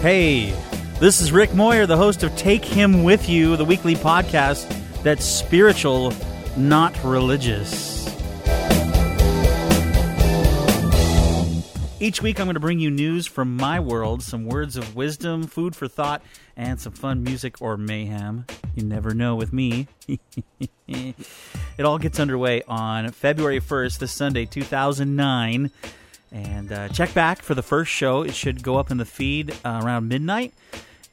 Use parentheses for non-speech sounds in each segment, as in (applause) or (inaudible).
Hey, this is Rick Moyer, the host of Take Him With You, the weekly podcast that's spiritual, not religious. Each week, I'm going to bring you news from my world, some words of wisdom, food for thought, and some fun music or mayhem. You never know with me. (laughs) it all gets underway on February 1st, this Sunday, 2009. And uh, check back for the first show. It should go up in the feed uh, around midnight.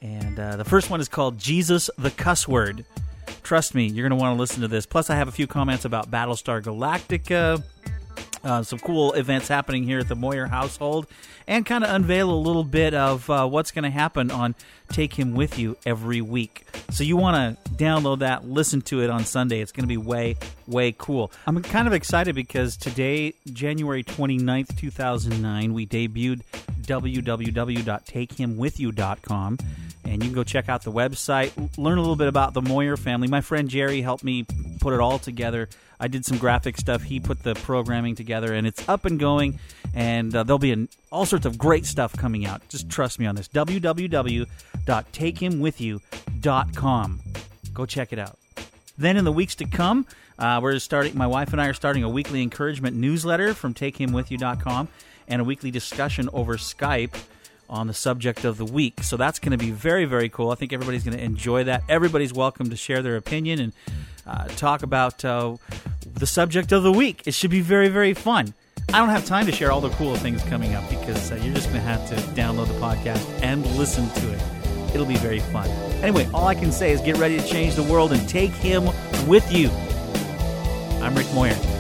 And uh, the first one is called Jesus the Cuss Word. Trust me, you're going to want to listen to this. Plus, I have a few comments about Battlestar Galactica, uh, some cool events happening here at the Moyer household, and kind of unveil a little bit of uh, what's going to happen on Take Him With You every week. So you want to download that, listen to it on Sunday. It's going to be way, way cool. I'm kind of excited because today, January 29th, 2009, we debuted www.takehimwithyou.com. And you can go check out the website, learn a little bit about the Moyer family. My friend Jerry helped me put it all together. I did some graphic stuff. He put the programming together, and it's up and going. And uh, there'll be an, all sorts of great stuff coming out. Just trust me on this. www.takehimwithyou.com. Go check it out. Then in the weeks to come, uh, we're starting. My wife and I are starting a weekly encouragement newsletter from TakeHimWithYou.com and a weekly discussion over Skype on the subject of the week. So that's going to be very, very cool. I think everybody's going to enjoy that. Everybody's welcome to share their opinion and uh, talk about uh, the subject of the week. It should be very, very fun. I don't have time to share all the cool things coming up because uh, you're just going to have to download the podcast and listen to it. It'll be very fun. Anyway, all I can say is get ready to change the world and take him with you. I'm Rick Moyer.